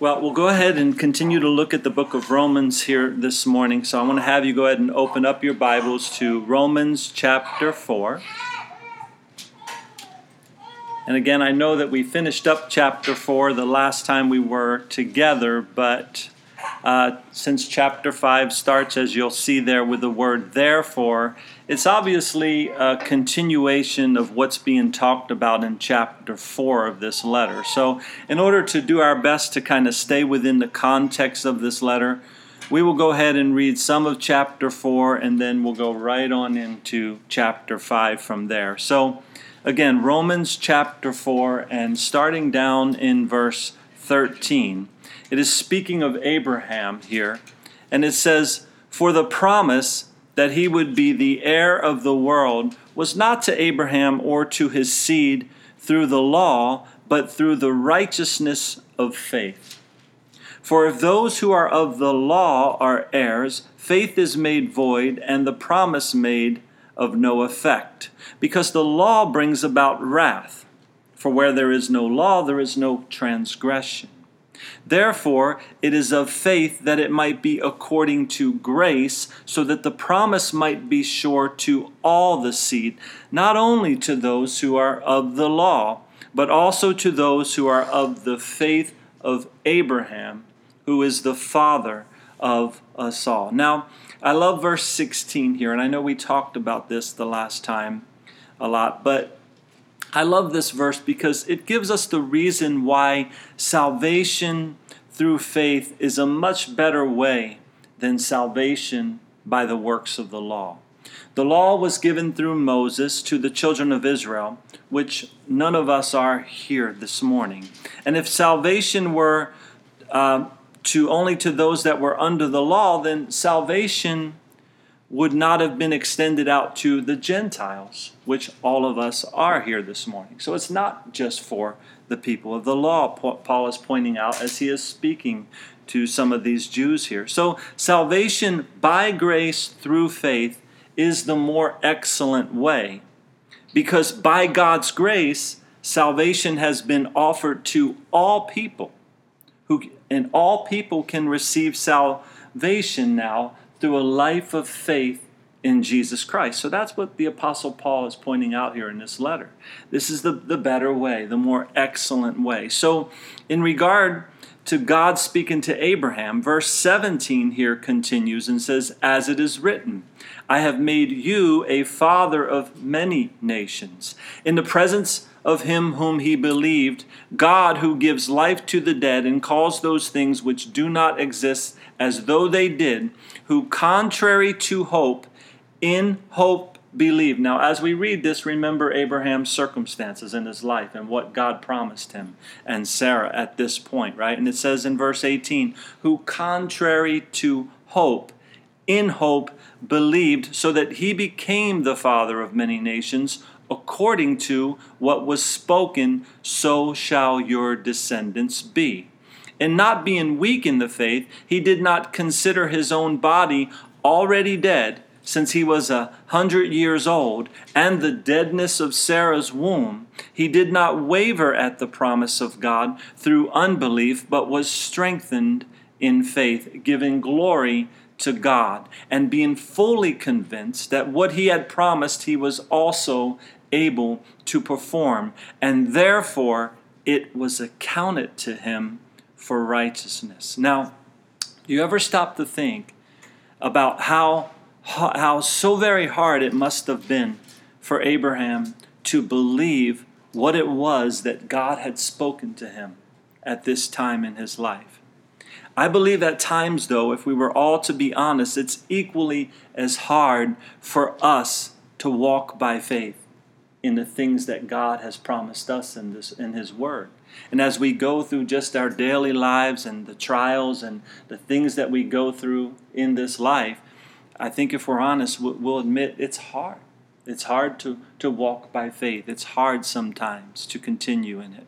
Well, we'll go ahead and continue to look at the book of Romans here this morning. So I want to have you go ahead and open up your Bibles to Romans chapter 4. And again, I know that we finished up chapter 4 the last time we were together, but uh, since chapter 5 starts, as you'll see there, with the word therefore, it's obviously a continuation of what's being talked about in chapter 4 of this letter. So, in order to do our best to kind of stay within the context of this letter, we will go ahead and read some of chapter 4 and then we'll go right on into chapter 5 from there. So, again, Romans chapter 4, and starting down in verse 13, it is speaking of Abraham here, and it says, For the promise that he would be the heir of the world was not to Abraham or to his seed through the law, but through the righteousness of faith. For if those who are of the law are heirs, faith is made void, and the promise made of no effect, because the law brings about wrath. For where there is no law, there is no transgression. Therefore, it is of faith that it might be according to grace, so that the promise might be sure to all the seed, not only to those who are of the law, but also to those who are of the faith of Abraham, who is the father of us all. Now, I love verse 16 here, and I know we talked about this the last time a lot, but I love this verse because it gives us the reason why salvation through faith is a much better way than salvation by the works of the law. The law was given through Moses to the children of Israel, which none of us are here this morning. And if salvation were uh, to only to those that were under the law, then salvation would not have been extended out to the Gentiles, which all of us are here this morning. So it's not just for the people of the law, Paul is pointing out as he is speaking to some of these Jews here. So salvation by grace through faith is the more excellent way because by God's grace, salvation has been offered to all people who and all people can receive salvation now through a life of faith in Jesus Christ. So that's what the Apostle Paul is pointing out here in this letter. This is the, the better way, the more excellent way. So, in regard to God speaking to Abraham, verse 17 here continues and says, As it is written, I have made you a father of many nations. In the presence of him whom he believed, God who gives life to the dead and calls those things which do not exist as though they did, who contrary to hope, in hope believed. Now, as we read this, remember Abraham's circumstances in his life and what God promised him and Sarah at this point, right? And it says in verse 18, who contrary to hope, in hope believed, so that he became the father of many nations according to what was spoken, so shall your descendants be. And not being weak in the faith, he did not consider his own body already dead, since he was a hundred years old, and the deadness of Sarah's womb. He did not waver at the promise of God through unbelief, but was strengthened in faith, giving glory to God, and being fully convinced that what he had promised he was also able to perform, and therefore it was accounted to him for righteousness. Now, do you ever stop to think about how, how so very hard it must have been for Abraham to believe what it was that God had spoken to him at this time in his life? I believe at times, though, if we were all to be honest, it's equally as hard for us to walk by faith in the things that God has promised us in this in his word. And as we go through just our daily lives and the trials and the things that we go through in this life, I think if we're honest, we'll admit it's hard. It's hard to, to walk by faith. It's hard sometimes to continue in it.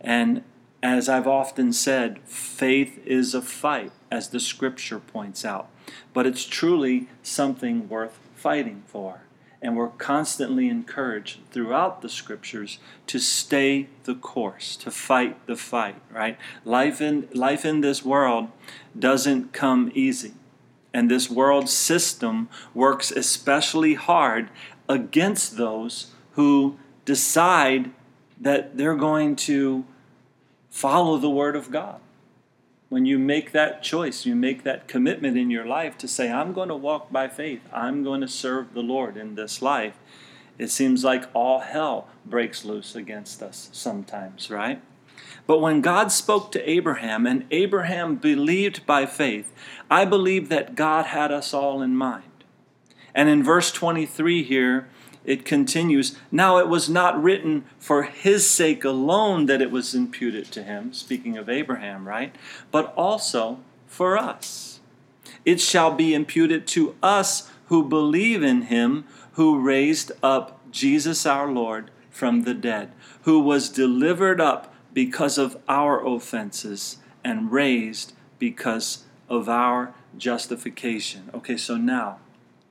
And as I've often said, faith is a fight, as the scripture points out. But it's truly something worth fighting for. And we're constantly encouraged throughout the scriptures to stay the course, to fight the fight, right? Life in, life in this world doesn't come easy. And this world system works especially hard against those who decide that they're going to follow the Word of God. When you make that choice, you make that commitment in your life to say, I'm going to walk by faith, I'm going to serve the Lord in this life, it seems like all hell breaks loose against us sometimes, right? But when God spoke to Abraham and Abraham believed by faith, I believe that God had us all in mind. And in verse 23 here, it continues Now it was not written for his sake alone that it was imputed to him, speaking of Abraham, right? But also for us. It shall be imputed to us who believe in him who raised up Jesus our Lord from the dead, who was delivered up because of our offenses and raised because of our justification. Okay, so now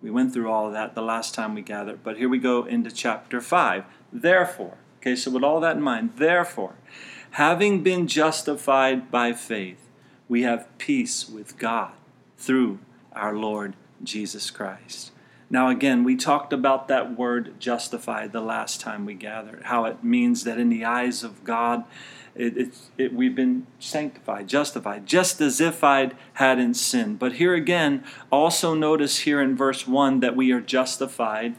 we went through all of that the last time we gathered, but here we go into chapter 5. Therefore, okay, so with all that in mind, therefore, having been justified by faith, we have peace with God through our Lord Jesus Christ. Now, again, we talked about that word justified the last time we gathered, how it means that in the eyes of God, it, it, it, we've been sanctified, justified, just as if I'd hadn't sinned. But here again, also notice here in verse 1 that we are justified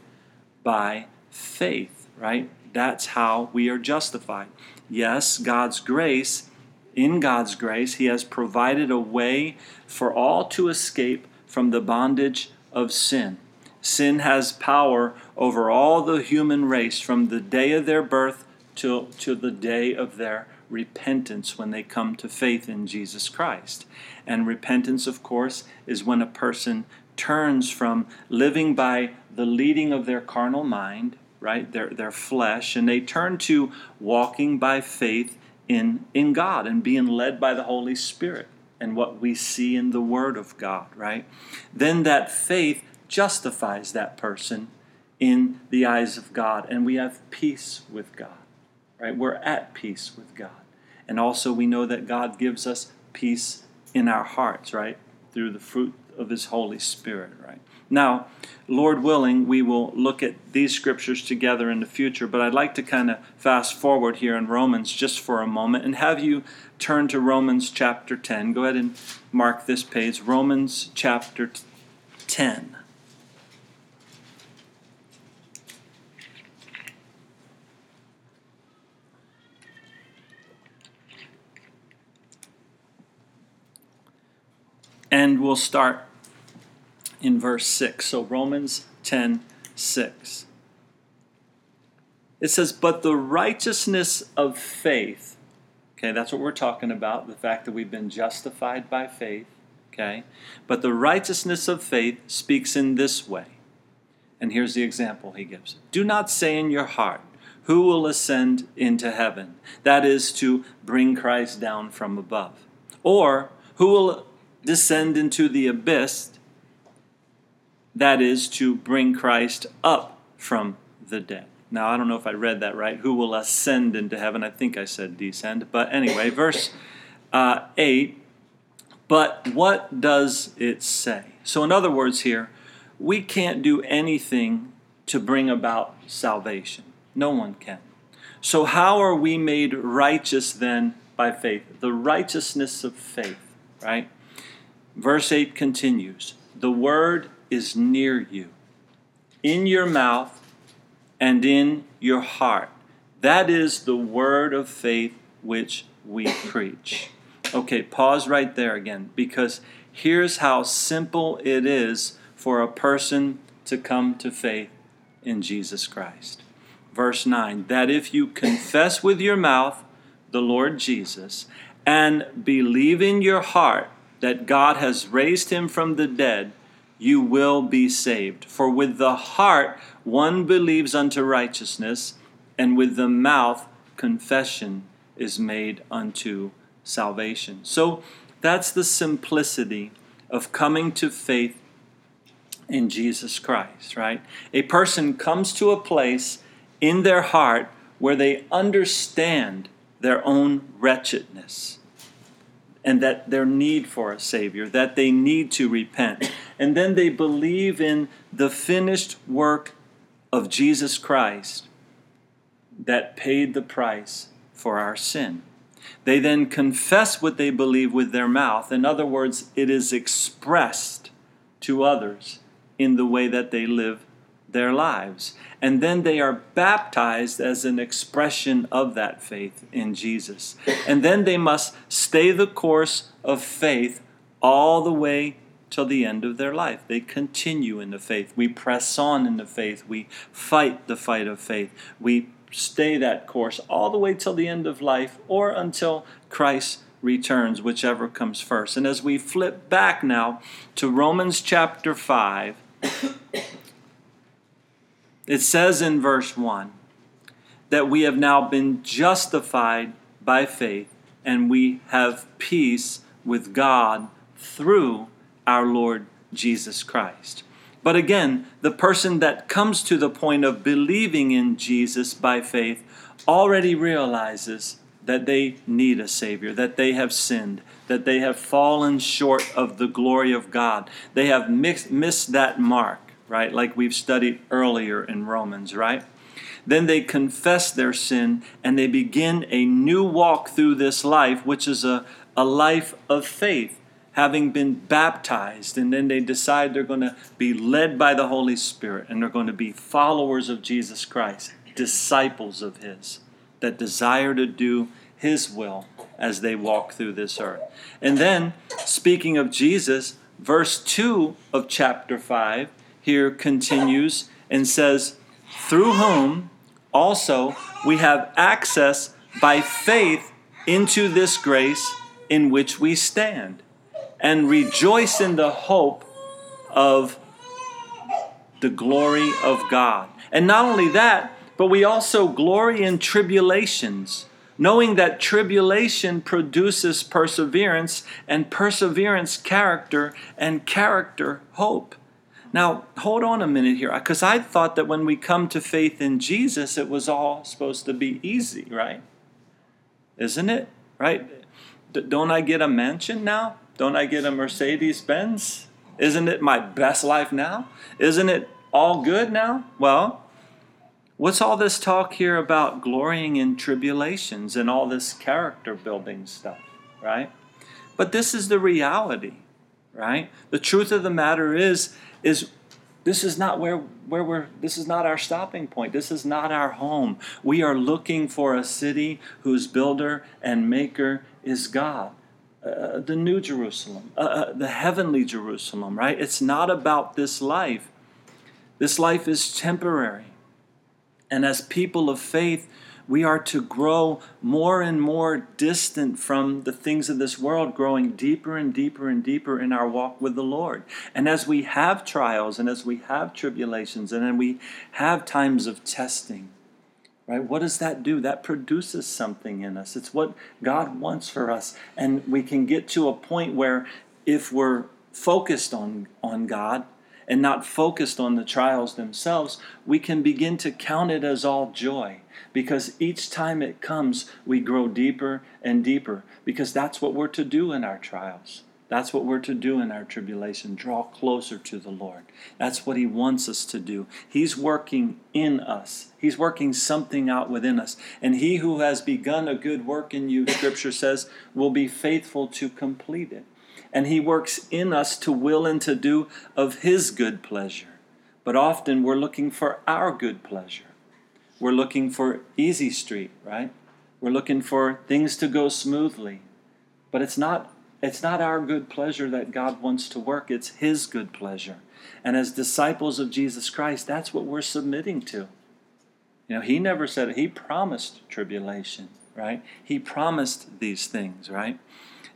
by faith, right? That's how we are justified. Yes, God's grace, in God's grace, He has provided a way for all to escape from the bondage of sin. Sin has power over all the human race from the day of their birth to, to the day of their repentance when they come to faith in Jesus Christ. And repentance, of course, is when a person turns from living by the leading of their carnal mind, right, their, their flesh, and they turn to walking by faith in, in God and being led by the Holy Spirit and what we see in the Word of God, right? Then that faith justifies that person in the eyes of God, and we have peace with God, right? We're at peace with God. And also, we know that God gives us peace in our hearts, right? Through the fruit of His Holy Spirit, right? Now, Lord willing, we will look at these scriptures together in the future, but I'd like to kind of fast forward here in Romans just for a moment and have you turn to Romans chapter 10. Go ahead and mark this page, Romans chapter 10. And we'll start in verse 6. So Romans 10 6. It says, But the righteousness of faith, okay, that's what we're talking about, the fact that we've been justified by faith, okay? But the righteousness of faith speaks in this way. And here's the example he gives Do not say in your heart, Who will ascend into heaven? That is to bring Christ down from above. Or, Who will descend into the abyss, that is, to bring Christ up from the dead. Now, I don't know if I read that right. Who will ascend into heaven? I think I said descend. But anyway, verse uh, 8. But what does it say? So, in other words, here, we can't do anything to bring about salvation. No one can. So, how are we made righteous then by faith? The righteousness of faith, right? Verse 8 continues The word is near you, in your mouth and in your heart. That is the word of faith which we preach. Okay, pause right there again because here's how simple it is for a person to come to faith in Jesus Christ. Verse 9 that if you confess with your mouth the Lord Jesus and believe in your heart that God has raised him from the dead, you will be saved. For with the heart one believes unto righteousness, and with the mouth confession is made unto salvation. So that's the simplicity of coming to faith in Jesus Christ, right? A person comes to a place in their heart where they understand their own wretchedness and that their need for a Savior, that they need to repent. And then they believe in the finished work of Jesus Christ that paid the price for our sin. They then confess what they believe with their mouth. In other words, it is expressed to others in the way that they live their lives. And then they are baptized as an expression of that faith in Jesus. And then they must stay the course of faith all the way till the end of their life. They continue in the faith. We press on in the faith. We fight the fight of faith. We stay that course all the way till the end of life or until Christ returns, whichever comes first. And as we flip back now to Romans chapter 5, it says in verse 1 that we have now been justified by faith and we have peace with God through our Lord Jesus Christ. But again, the person that comes to the point of believing in Jesus by faith already realizes that they need a Savior, that they have sinned, that they have fallen short of the glory of God. They have mixed, missed that mark, right? Like we've studied earlier in Romans, right? Then they confess their sin and they begin a new walk through this life, which is a, a life of faith having been baptized, and then they decide they're going to be led by the Holy Spirit and they're going to be followers of Jesus Christ, disciples of His that desire to do His will as they walk through this earth. And then, speaking of Jesus, verse 2 of chapter 5 here continues and says, Through whom also we have access by faith into this grace in which we stand and rejoice in the hope of the glory of God. And not only that, but we also glory in tribulations, knowing that tribulation produces perseverance, and perseverance, character, and character, hope. Now, hold on a minute here, because I thought that when we come to faith in Jesus, it was all supposed to be easy, right? Isn't it? Right? don't I get a mansion now? Don't I get a Mercedes Benz? Isn't it my best life now? Isn't it all good now? Well, what's all this talk here about glorying in tribulations and all this character building stuff, right? But this is the reality, right? The truth of the matter is is this is not where where we're this is not our stopping point. This is not our home. We are looking for a city whose builder and maker is God. Uh, the new Jerusalem, uh, uh, the heavenly Jerusalem, right? It's not about this life. This life is temporary. And as people of faith, we are to grow more and more distant from the things of this world, growing deeper and deeper and deeper in our walk with the Lord. And as we have trials and as we have tribulations and then we have times of testing, right? What does that do? That produces something in us. It's what God wants for us. And we can get to a point where if we're focused on, on God and not focused on the trials themselves, we can begin to count it as all joy. Because each time it comes, we grow deeper and deeper. Because that's what we're to do in our trials. That's what we're to do in our tribulation draw closer to the Lord. That's what He wants us to do. He's working in us, He's working something out within us. And He who has begun a good work in you, Scripture says, will be faithful to complete it. And He works in us to will and to do of His good pleasure. But often we're looking for our good pleasure. We're looking for easy street, right? We're looking for things to go smoothly. But it's not it's not our good pleasure that God wants to work, it's His good pleasure. And as disciples of Jesus Christ, that's what we're submitting to. You know, He never said, He promised tribulation, right? He promised these things, right?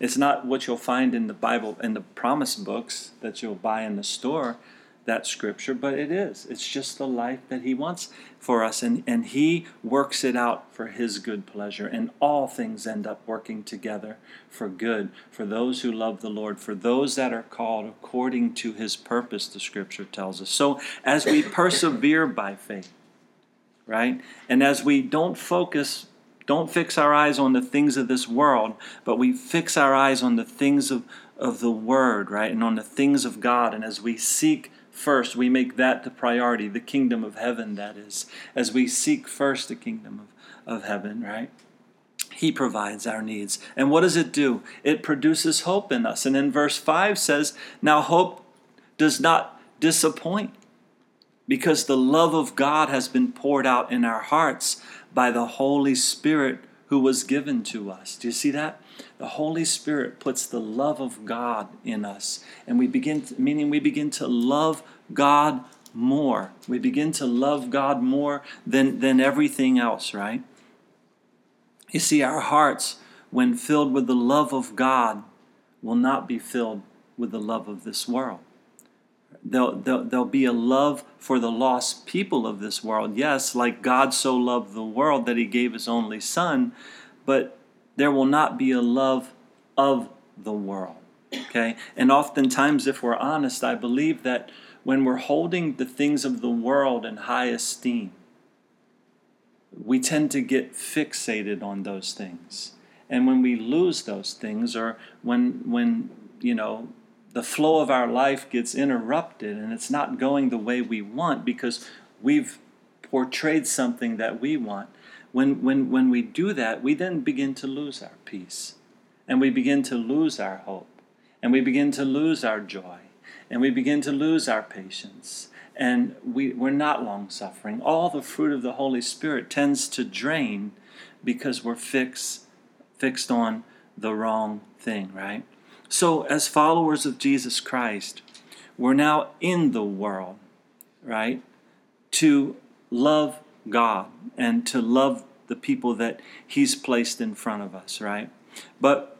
It's not what you'll find in the Bible, in the promise books that you'll buy in the store. That scripture, but it is. It's just the life that He wants for us, and, and He works it out for His good pleasure. And all things end up working together for good for those who love the Lord, for those that are called according to His purpose, the scripture tells us. So as we persevere by faith, right, and as we don't focus don't fix our eyes on the things of this world, but we fix our eyes on the things of, of the Word, right? And on the things of God. And as we seek first, we make that the priority, the kingdom of heaven, that is. As we seek first the kingdom of, of heaven, right? He provides our needs. And what does it do? It produces hope in us. And in verse 5 says, Now hope does not disappoint because the love of God has been poured out in our hearts by the Holy Spirit who was given to us. Do you see that? The Holy Spirit puts the love of God in us, and we begin, to, meaning we begin to love God more. We begin to love God more than, than everything else, right? You see, our hearts, when filled with the love of God, will not be filled with the love of this world. There'll, there'll, there'll, be a love for the lost people of this world. Yes, like God so loved the world that he gave his only son, but there will not be a love of the world. Okay? And oftentimes, if we're honest, I believe that when we're holding the things of the world in high esteem, we tend to get fixated on those things. And when we lose those things, or when, when you know, the flow of our life gets interrupted and it's not going the way we want because we've portrayed something that we want, when, when, when we do that, we then begin to lose our peace. And we begin to lose our hope. And we begin to lose our joy. And we begin to lose our patience. And we, we're not long suffering. All the fruit of the Holy Spirit tends to drain because we're fixed, fixed on the wrong thing, right? So, as followers of Jesus Christ, we're now in the world, right? To love God and to love the people that He's placed in front of us, right? But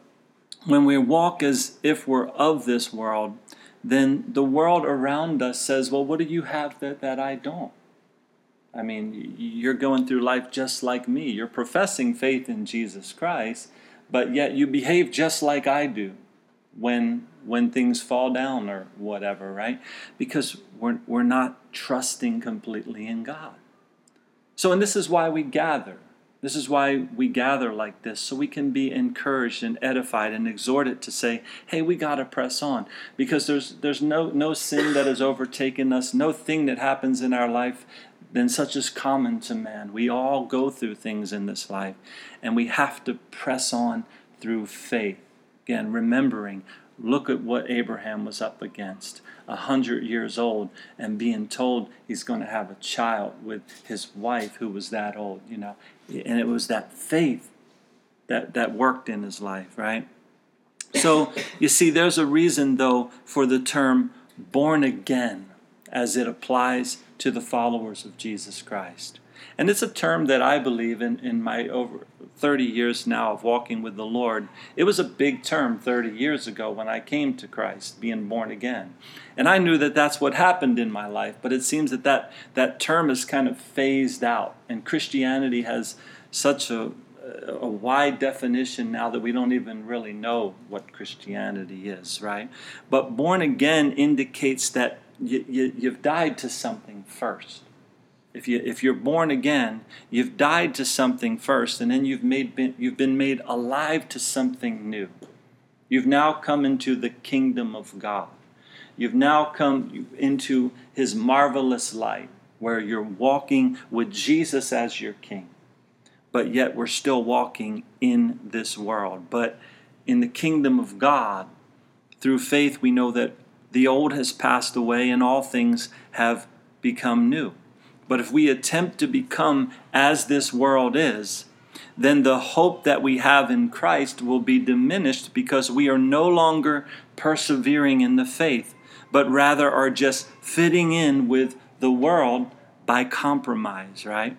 when we walk as if we're of this world, then the world around us says, Well, what do you have that, that I don't? I mean, you're going through life just like me. You're professing faith in Jesus Christ, but yet you behave just like I do when when things fall down or whatever, right? Because we're, we're not trusting completely in God. So, and this is why we gather. This is why we gather like this, so we can be encouraged and edified and exhorted to say, hey, we got to press on. Because there's, there's no, no sin that has overtaken us, no thing that happens in our life than such as common to man. We all go through things in this life, and we have to press on through faith. Again, remembering Look at what Abraham was up against. A hundred years old and being told he's going to have a child with his wife who was that old, you know. And it was that faith that, that worked in his life, right? So you see, there's a reason, though, for the term born again as it applies to the followers of Jesus Christ. And it's a term that I believe in, in my over 30 years now of walking with the Lord. It was a big term 30 years ago when I came to Christ, being born again. And I knew that that's what happened in my life, but it seems that that, that term is kind of phased out. And Christianity has such a, a wide definition now that we don't even really know what Christianity is, right? But born again indicates that you, you, you've died to something first if you if you're born again, you've died to something first, and then you've made been, you've been made alive to something new. You've now come into the kingdom of God. You've now come into His marvelous light, where you're walking with Jesus as your King. But yet we're still walking in this world. But in the kingdom of God, through faith, we know that the old has passed away and all things have become new. But if we attempt to become as this world is, then the hope that we have in Christ will be diminished because we are no longer persevering in the faith, but rather are just fitting in with the world by compromise, right?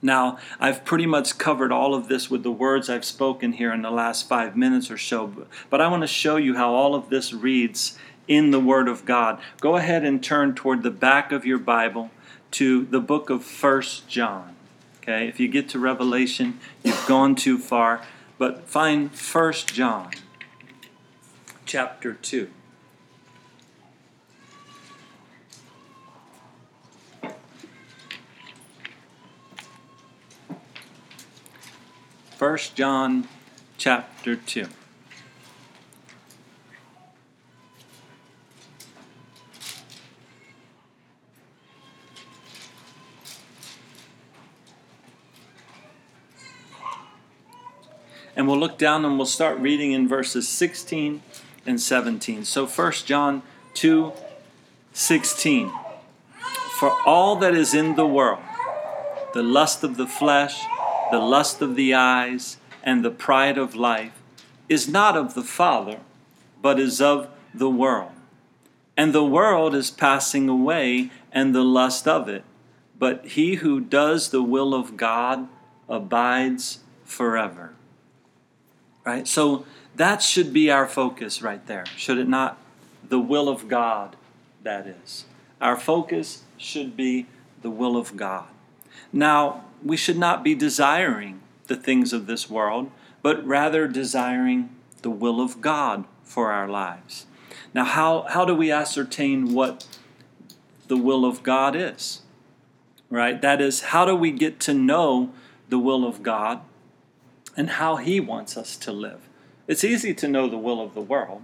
Now, I've pretty much covered all of this with the words I've spoken here in the last five minutes or so, but I want to show you how all of this reads in the Word of God. Go ahead and turn toward the back of your Bible to the book of First John. Okay, if you get to Revelation, you've gone too far, but find First John chapter 2. First John chapter 2. And we'll look down and we'll start reading in verses 16 and 17. So 1 John 2 16. For all that is in the world, the lust of the flesh, the lust of the eyes, and the pride of life, is not of the Father, but is of the world. And the world is passing away, and the lust of it. But he who does the will of God abides forever. Right? So that should be our focus right there, should it not? The will of God, that is. Our focus should be the will of God. Now, we should not be desiring the things of this world, but rather desiring the will of God for our lives. Now, how, how do we ascertain what the will of God is? Right? That is, how do we get to know the will of God and how He wants us to live? It's easy to know the will of the world.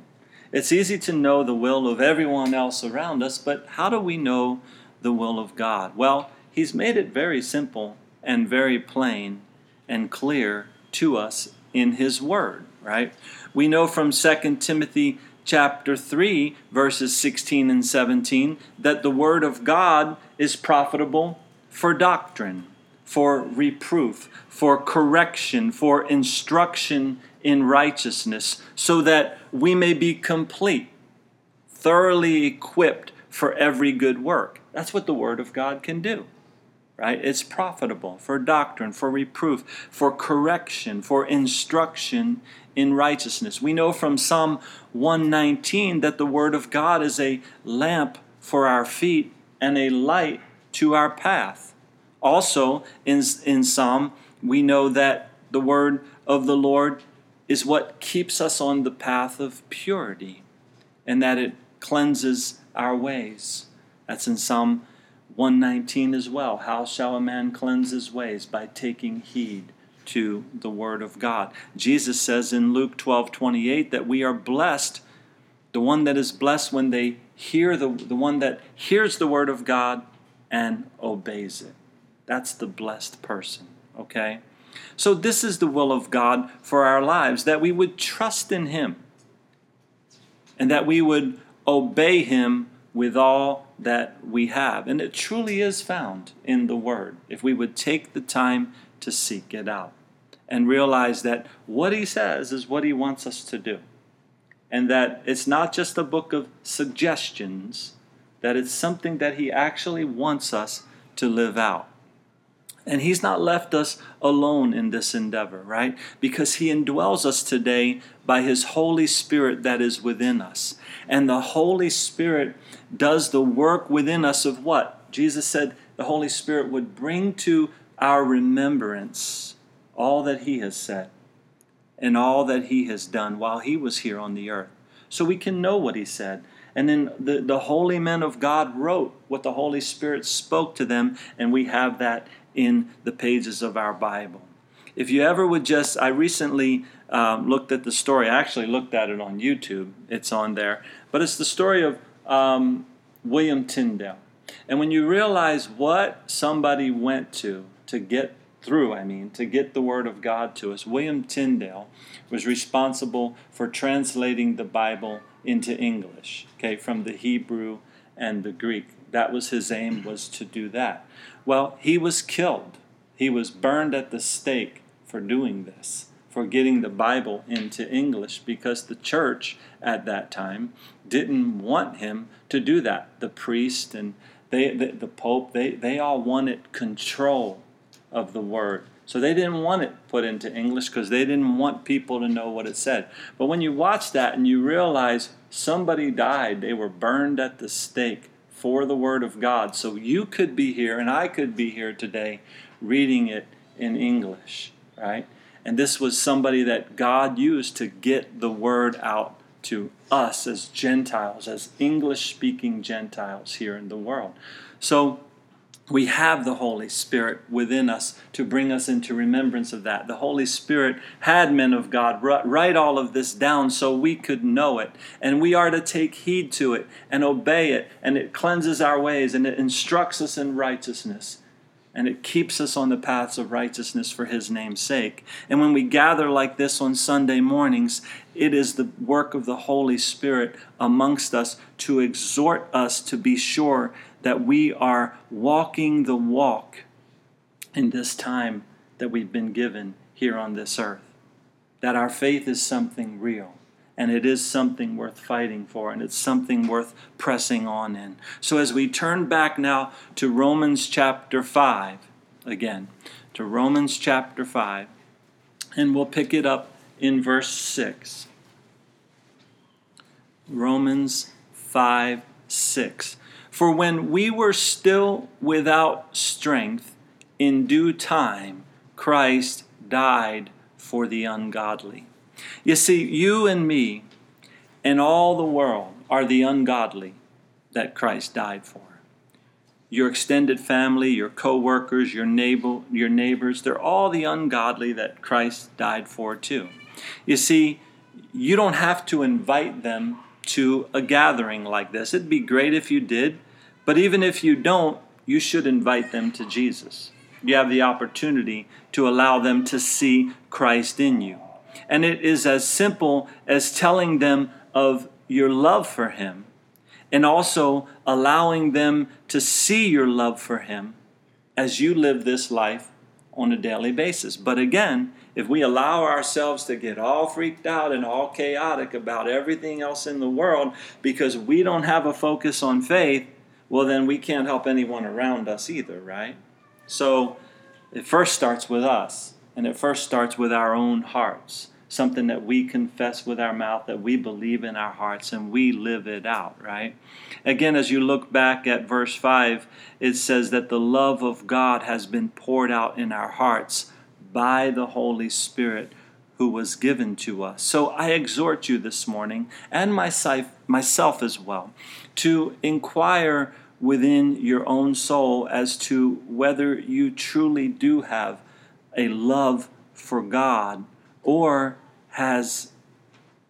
It's easy to know the will of everyone else around us, but how do we know the will of God? Well, He's made it very simple and very plain and clear to us in His Word, right? We know from 2 Timothy chapter 3, verses 16 and 17, that the Word of God is profitable for doctrine, for reproof, for correction, for instruction in righteousness, so that we may be complete, thoroughly equipped for every good work. That's what the Word of God can do. Right? It's profitable for doctrine, for reproof, for correction, for instruction in righteousness. We know from Psalm 119 that the Word of God is a lamp for our feet and a light to our path. Also, in, in Psalm, we know that the Word of the Lord is what keeps us on the path of purity and that it cleanses our ways. That's in Psalm 119 as well. How shall a man cleanse his ways? By taking heed to the word of God. Jesus says in Luke 12 28 that we are blessed, the one that is blessed when they hear the, the one that hears the word of God and obeys it. That's the blessed person, okay? So, this is the will of God for our lives that we would trust in Him and that we would obey Him with all that we have. And it truly is found in the Word if we would take the time to seek it out and realize that what He says is what He wants us to do. And that it's not just a book of suggestions, that it's something that He actually wants us to live out. And He's not left us alone in this endeavor, right? Because He indwells us today by His Holy Spirit that is within us. And the Holy Spirit does the work within us of what? Jesus said the Holy Spirit would bring to our remembrance all that He has said and all that He has done while He was here on the earth. So we can know what He said. And then the, the holy men of God wrote what the Holy Spirit spoke to them, and we have that in the pages of our Bible. If you ever would just, I recently um, looked at the story. I actually looked at it on YouTube. It's on there. But it's the story of um, William Tyndale. And when you realize what somebody went to to get through, I mean, to get the Word of God to us, William Tyndale was responsible for translating the Bible into English, okay, from the Hebrew and the Greek. That was his aim, was to do that. Well, he was killed. He was burned at the stake for doing this, for getting the Bible into English, because the church at that time didn't want him to do that. The priest and they, the, the Pope, they, they all wanted control of the Word. So they didn't want it put into English because they didn't want people to know what it said. But when you watch that and you realize somebody died, they were burned at the stake for the Word of God. So you could be here and I could be here today reading it in English, right? And this was somebody that God used to get the Word out to us as Gentiles, as English speaking Gentiles here in the world. So we have the Holy Spirit within us to bring us into remembrance of that. The Holy Spirit had men of God write all of this down so we could know it. And we are to take heed to it and obey it. And it cleanses our ways and it instructs us in righteousness. And it keeps us on the paths of righteousness for His name's sake. And when we gather like this on Sunday mornings, it is the work of the Holy Spirit amongst us to exhort us to be sure that we are walking the walk in this time that we've been given here on this earth. That our faith is something real and it is something worth fighting for and it's something worth pressing on in. So as we turn back now to Romans chapter 5 again, to Romans chapter 5, and we'll pick it up in verse 6. Romans 5 6. For when we were still without strength, in due time, Christ died for the ungodly. You see, you and me and all the world are the ungodly that Christ died for. Your extended family, your co-workers, your neighbor, your neighbors, they're all the ungodly that Christ died for too. You see, you don't have to invite them to a gathering like this. It'd be great if you did, but even if you don't, you should invite them to Jesus. You have the opportunity to allow them to see Christ in you. And it is as simple as telling them of your love for Him and also allowing them to see your love for Him as you live this life on a daily basis. But again, if we allow ourselves to get all freaked out and all chaotic about everything else in the world because we don't have a focus on faith, well, then we can't help anyone around us either, right? So it first starts with us, and it first starts with our own hearts. Something that we confess with our mouth, that we believe in our hearts, and we live it out, right? Again, as you look back at verse 5, it says that the love of God has been poured out in our hearts by the Holy Spirit who was given to us. So I exhort you this morning, and myself, myself as well, to inquire within your own soul as to whether you truly do have a love for God or has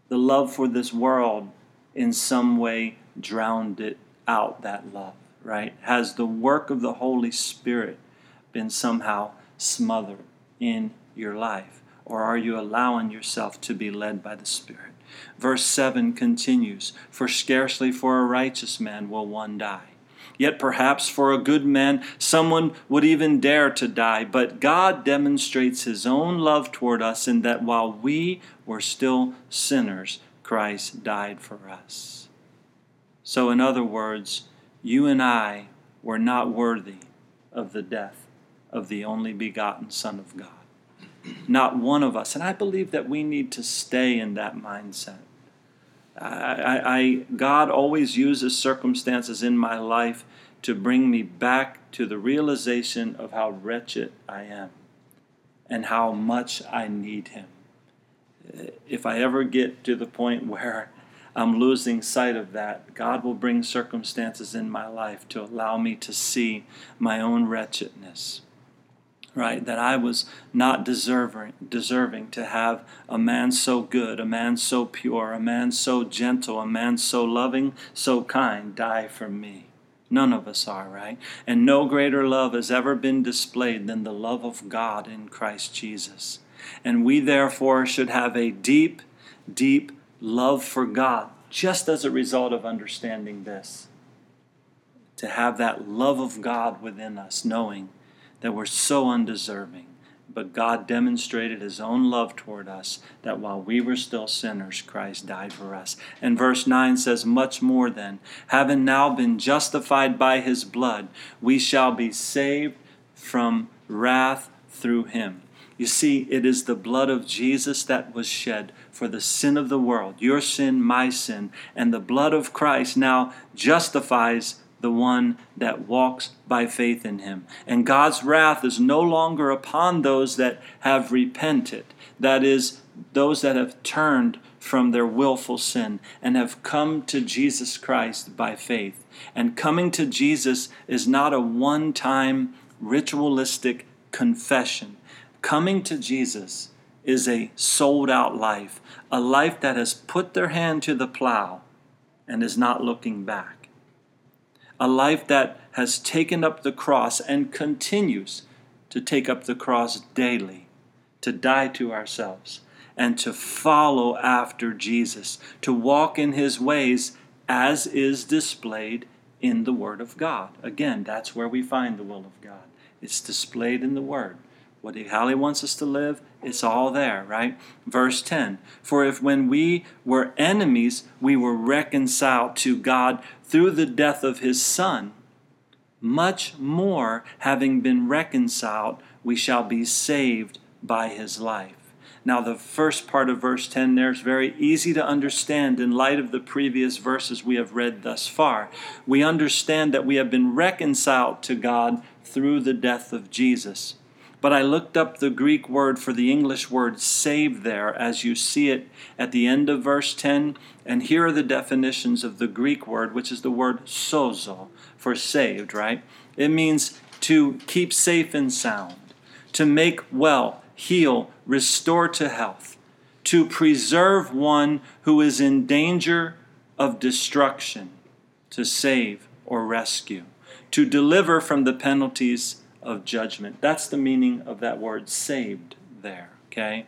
the love for this world in some way drowned it out, that love, right? Has the work of the Holy Spirit been somehow smothered in your life? Or are you allowing yourself to be led by the Spirit? Verse 7 continues For scarcely for a righteous man will one die. Yet perhaps for a good man, someone would even dare to die. But God demonstrates his own love toward us in that while we were still sinners, Christ died for us. So, in other words, you and I were not worthy of the death of the only begotten Son of God. Not one of us. And I believe that we need to stay in that mindset. I, I, God always uses circumstances in my life to bring me back to the realization of how wretched I am and how much I need Him. If I ever get to the point where I'm losing sight of that, God will bring circumstances in my life to allow me to see my own wretchedness right? That I was not deserving, deserving to have a man so good, a man so pure, a man so gentle, a man so loving, so kind die for me. None of us are, right? And no greater love has ever been displayed than the love of God in Christ Jesus. And we therefore should have a deep, deep love for God just as a result of understanding this. To have that love of God within us, knowing that we're so undeserving. But God demonstrated his own love toward us that while we were still sinners, Christ died for us. And verse 9 says, Much more then, having now been justified by his blood, we shall be saved from wrath through him. You see, it is the blood of Jesus that was shed for the sin of the world, your sin, my sin, and the blood of Christ now justifies the one that walks by faith in him. And God's wrath is no longer upon those that have repented, that is, those that have turned from their willful sin and have come to Jesus Christ by faith. And coming to Jesus is not a one time ritualistic confession. Coming to Jesus is a sold out life, a life that has put their hand to the plow and is not looking back. A life that has taken up the cross and continues to take up the cross daily, to die to ourselves, and to follow after Jesus, to walk in his ways as is displayed in the Word of God. Again, that's where we find the will of God. It's displayed in the Word. What how he wants us to live, it's all there, right? Verse 10 For if when we were enemies, we were reconciled to God through the death of his Son, much more, having been reconciled, we shall be saved by his life. Now, the first part of verse 10 there is very easy to understand in light of the previous verses we have read thus far. We understand that we have been reconciled to God through the death of Jesus. But I looked up the Greek word for the English word saved there as you see it at the end of verse 10. And here are the definitions of the Greek word, which is the word sozo for saved, right? It means to keep safe and sound, to make well, heal, restore to health, to preserve one who is in danger of destruction, to save or rescue, to deliver from the penalties of judgment. That's the meaning of that word saved there, okay?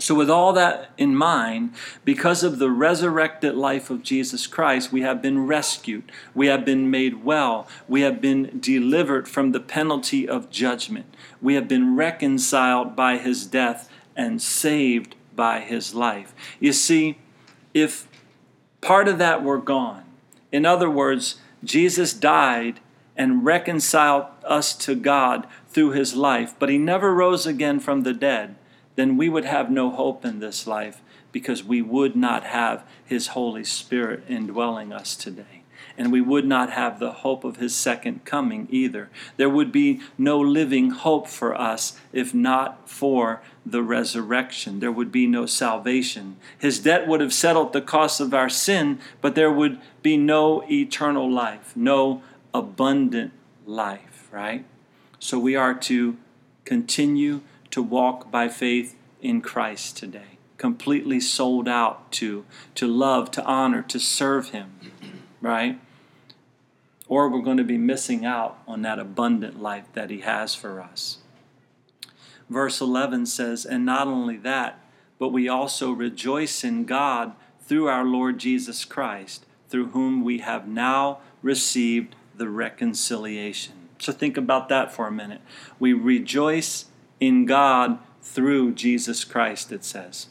So, with all that in mind, because of the resurrected life of Jesus Christ, we have been rescued. We have been made well. We have been delivered from the penalty of judgment. We have been reconciled by his death and saved by his life. You see, if part of that were gone, in other words, Jesus died and reconciled us to God through his life, but he never rose again from the dead then we would have no hope in this life because we would not have His Holy Spirit indwelling us today. And we would not have the hope of His second coming either. There would be no living hope for us if not for the resurrection. There would be no salvation. His debt would have settled the cost of our sin, but there would be no eternal life, no abundant life, right? So we are to continue to walk by faith in Christ today, completely sold out to, to love, to honor, to serve Him, right? Or we're going to be missing out on that abundant life that He has for us. Verse 11 says, And not only that, but we also rejoice in God through our Lord Jesus Christ, through whom we have now received the reconciliation. So think about that for a minute. We rejoice in God through Jesus Christ, it says.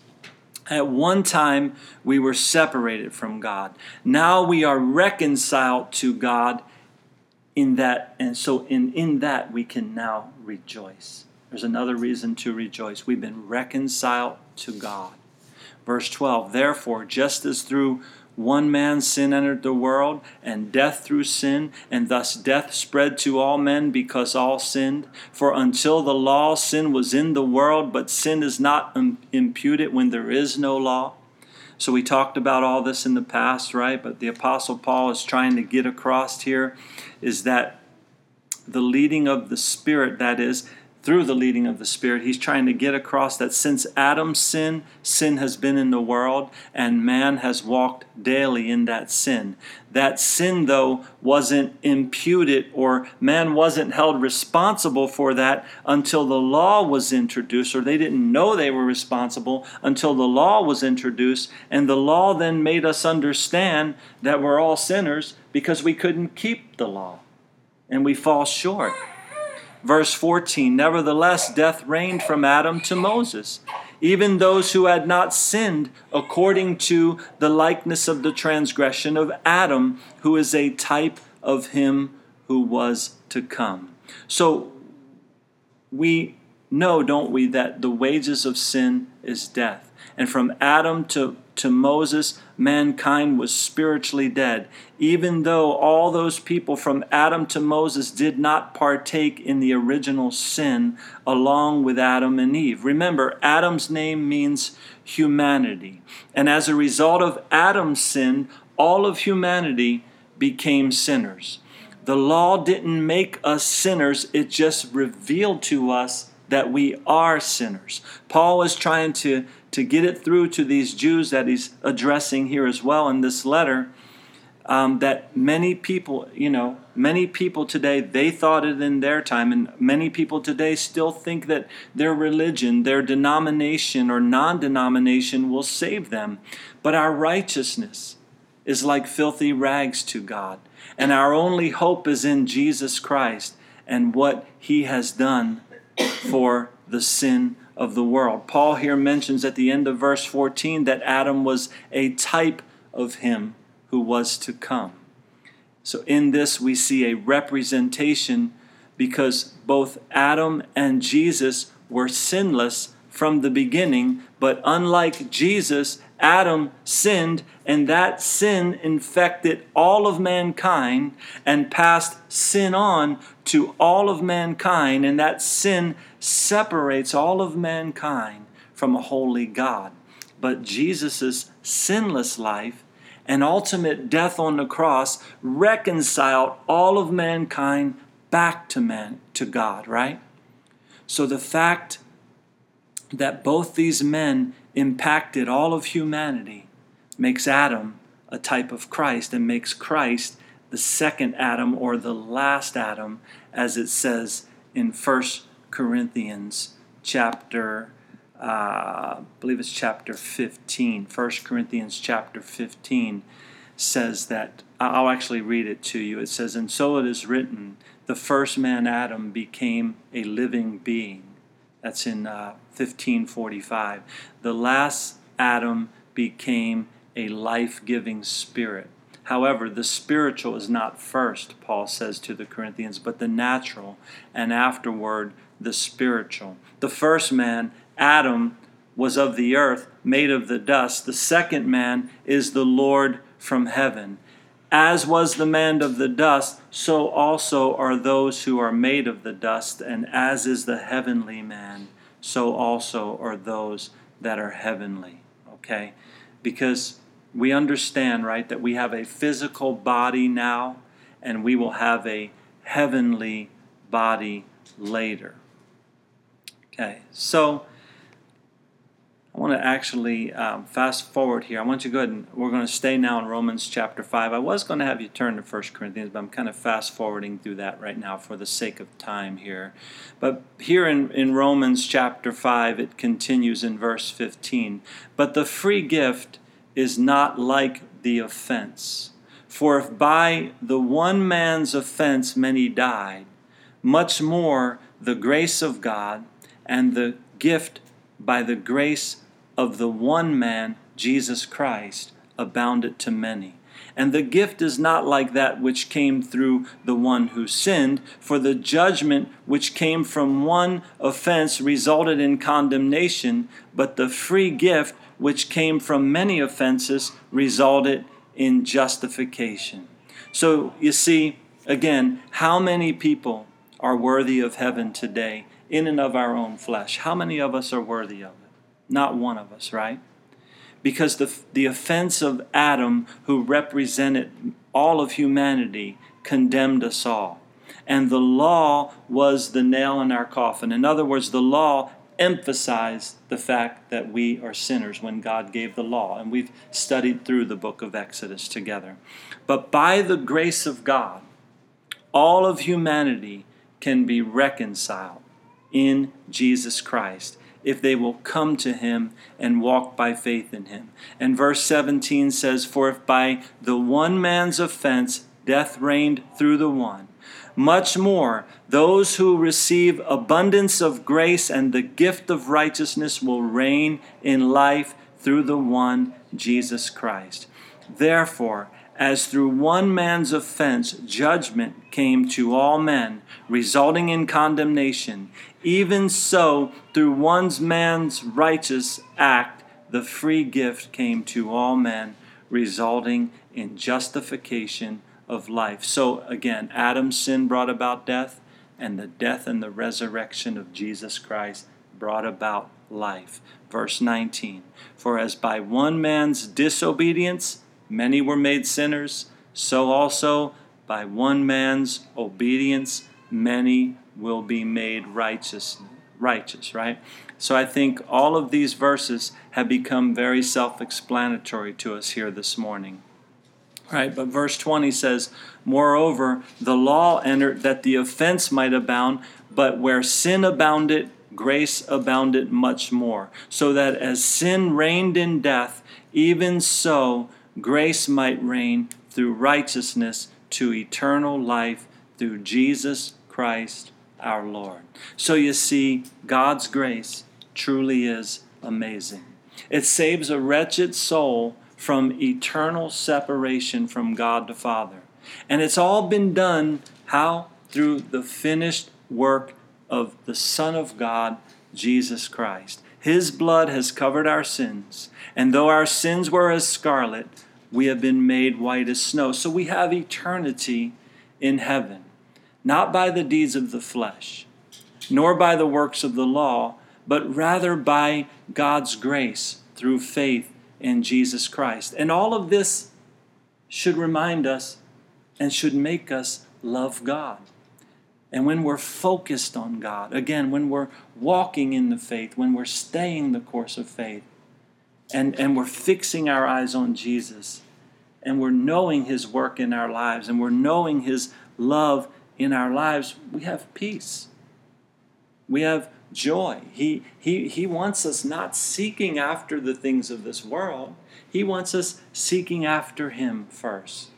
At one time, we were separated from God. Now we are reconciled to God in that, and so in, in that we can now rejoice. There's another reason to rejoice. We've been reconciled to God. Verse 12, therefore, just as through one man's sin entered the world, and death through sin, and thus death spread to all men because all sinned. For until the law, sin was in the world, but sin is not imputed when there is no law. So we talked about all this in the past, right? But the Apostle Paul is trying to get across here is that the leading of the Spirit, that is, through the leading of the Spirit, he's trying to get across that since Adam's sin, sin has been in the world, and man has walked daily in that sin. That sin, though, wasn't imputed, or man wasn't held responsible for that until the law was introduced, or they didn't know they were responsible until the law was introduced. And the law then made us understand that we're all sinners because we couldn't keep the law and we fall short. Verse 14 Nevertheless, death reigned from Adam to Moses, even those who had not sinned according to the likeness of the transgression of Adam, who is a type of him who was to come. So we know, don't we, that the wages of sin is death. And from Adam to, to Moses, mankind was spiritually dead, even though all those people from Adam to Moses did not partake in the original sin along with Adam and Eve. Remember, Adam's name means humanity. And as a result of Adam's sin, all of humanity became sinners. The law didn't make us sinners, it just revealed to us that we are sinners. Paul is trying to, to get it through to these Jews that he's addressing here as well in this letter. Um, that many people, you know, many people today, they thought it in their time, and many people today still think that their religion, their denomination or non denomination will save them. But our righteousness is like filthy rags to God, and our only hope is in Jesus Christ and what he has done for the sin of the world. Paul here mentions at the end of verse 14 that Adam was a type of him who was to come. So in this we see a representation because both Adam and Jesus were sinless from the beginning, but unlike Jesus, Adam sinned, and that sin infected all of mankind and passed sin on to all of mankind, and that sin separates all of mankind from a holy God. But Jesus' sinless life and ultimate death on the cross reconciled all of mankind back to man to God, right? So the fact that both these men impacted all of humanity makes Adam a type of Christ and makes Christ the second Adam or the last Adam, as it says in 1 Corinthians chapter, uh, I believe it's chapter 15. 1 Corinthians chapter 15 says that, I'll actually read it to you. It says, And so it is written, the first man Adam became a living being. That's in uh, 1545. The last Adam became a life giving spirit. However, the spiritual is not first, Paul says to the Corinthians, but the natural, and afterward the spiritual. The first man, Adam, was of the earth, made of the dust. The second man is the Lord from heaven. As was the man of the dust, so also are those who are made of the dust, and as is the heavenly man, so also are those that are heavenly. Okay? Because we understand, right, that we have a physical body now and we will have a heavenly body later. Okay, so I want to actually um, fast forward here. I want you to go ahead and we're going to stay now in Romans chapter 5. I was going to have you turn to 1 Corinthians, but I'm kind of fast forwarding through that right now for the sake of time here. But here in, in Romans chapter 5, it continues in verse 15. But the free gift is not like the offense. For if by the one man's offense many died, much more the grace of God and the gift by the grace of the one man, Jesus Christ, abounded to many. And the gift is not like that which came through the one who sinned, for the judgment which came from one offense resulted in condemnation, but the free gift which came from many offenses resulted in justification. So you see, again, how many people are worthy of heaven today in and of our own flesh? How many of us are worthy of it? Not one of us, right? Because the, the offense of Adam, who represented all of humanity, condemned us all. And the law was the nail in our coffin. In other words, the law emphasized the fact that we are sinners when God gave the law. And we've studied through the book of Exodus together. But by the grace of God, all of humanity can be reconciled in Jesus Christ if they will come to him and walk by faith in him. And verse 17 says, For if by the one man's offense death reigned through the one, much more, those who receive abundance of grace and the gift of righteousness will reign in life through the one, Jesus Christ. Therefore, as through one man's offense judgment came to all men, resulting in condemnation, even so through one man's righteous act the free gift came to all men, resulting in justification of life. So again, Adam's sin brought about death, and the death and the resurrection of Jesus Christ brought about life. Verse 19 For as by one man's disobedience many were made sinners, so also by one man's obedience many will be made righteous. Righteous, right? So I think all of these verses have become very self explanatory to us here this morning. Right, but verse 20 says, Moreover, the law entered that the offense might abound, but where sin abounded, grace abounded much more. So that as sin reigned in death, even so grace might reign through righteousness to eternal life through Jesus Christ our Lord. So you see, God's grace truly is amazing. It saves a wretched soul from eternal separation from God the Father. And it's all been done how? Through the finished work of the Son of God, Jesus Christ. His blood has covered our sins, and though our sins were as scarlet, we have been made white as snow. So we have eternity in heaven, not by the deeds of the flesh, nor by the works of the law, but rather by God's grace through faith in Jesus Christ. And all of this should remind us and should make us love God. And when we're focused on God, again, when we're walking in the faith, when we're staying the course of faith, and, and we're fixing our eyes on Jesus, and we're knowing His work in our lives, and we're knowing His love in our lives, we have peace. We have joy. He, he, he wants us not seeking after the things of this world, He wants us seeking after Him first.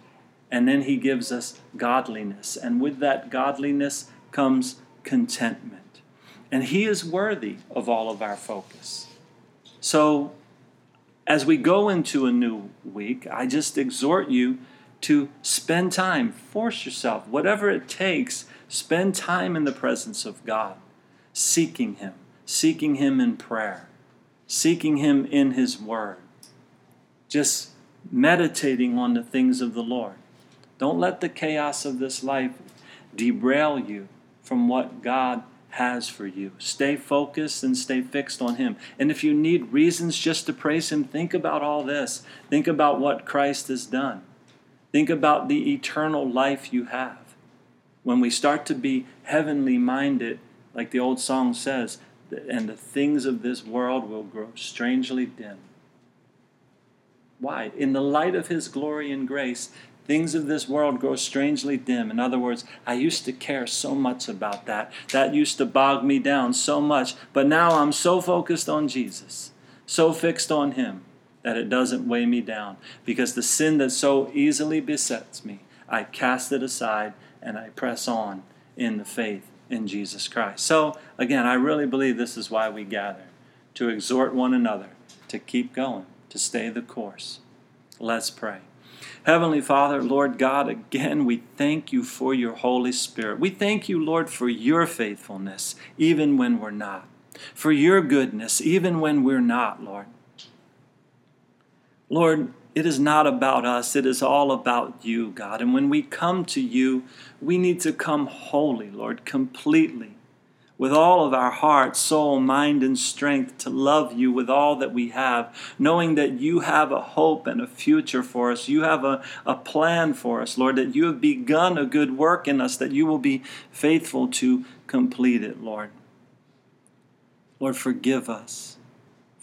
And then He gives us godliness. And with that godliness comes contentment. And He is worthy of all of our focus. So, as we go into a new week, I just exhort you to spend time, force yourself, whatever it takes, spend time in the presence of God seeking Him, seeking Him in prayer, seeking Him in His Word, just meditating on the things of the Lord. Don't let the chaos of this life derail you from what God has for you. Stay focused and stay fixed on Him. And if you need reasons just to praise Him, think about all this. Think about what Christ has done. Think about the eternal life you have. When we start to be heavenly minded, like the old song says, and the things of this world will grow strangely dim. Why? In the light of His glory and grace, things of this world grow strangely dim. In other words, I used to care so much about that. That used to bog me down so much. But now I'm so focused on Jesus, so fixed on Him, that it doesn't weigh me down. Because the sin that so easily besets me, I cast it aside and I press on in the faith in Jesus Christ. So, again, I really believe this is why we gather to exhort one another to keep going, to stay the course. Let's pray. Heavenly Father, Lord God, again, we thank you for your Holy Spirit. We thank you, Lord, for your faithfulness, even when we're not, for your goodness, even when we're not, Lord. Lord, it is not about us, it is all about you, God. And when we come to you, we need to come wholly, Lord, completely, with all of our heart, soul, mind, and strength to love you with all that we have, knowing that you have a hope and a future for us. You have a, a plan for us, Lord, that you have begun a good work in us, that you will be faithful to complete it, Lord. Lord, forgive us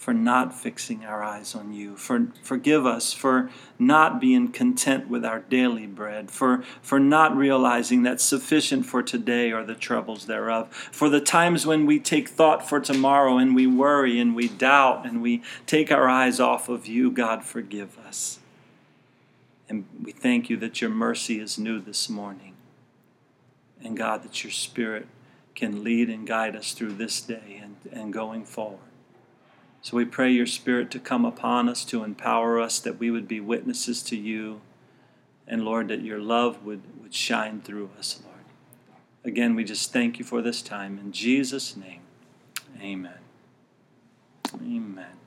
for not fixing our eyes on you. For, forgive us for not being content with our daily bread, for, for not realizing that sufficient for today are the troubles thereof, for the times when we take thought for tomorrow and we worry and we doubt and we take our eyes off of you. God, forgive us. And we thank you that your mercy is new this morning. And God, that your Spirit can lead and guide us through this day and, and going forward. So we pray your Spirit to come upon us, to empower us, that we would be witnesses to you, And Lord, that your love would, would shine through us, Lord. Again, we just thank you for this time. In Jesus' name, amen. Amen.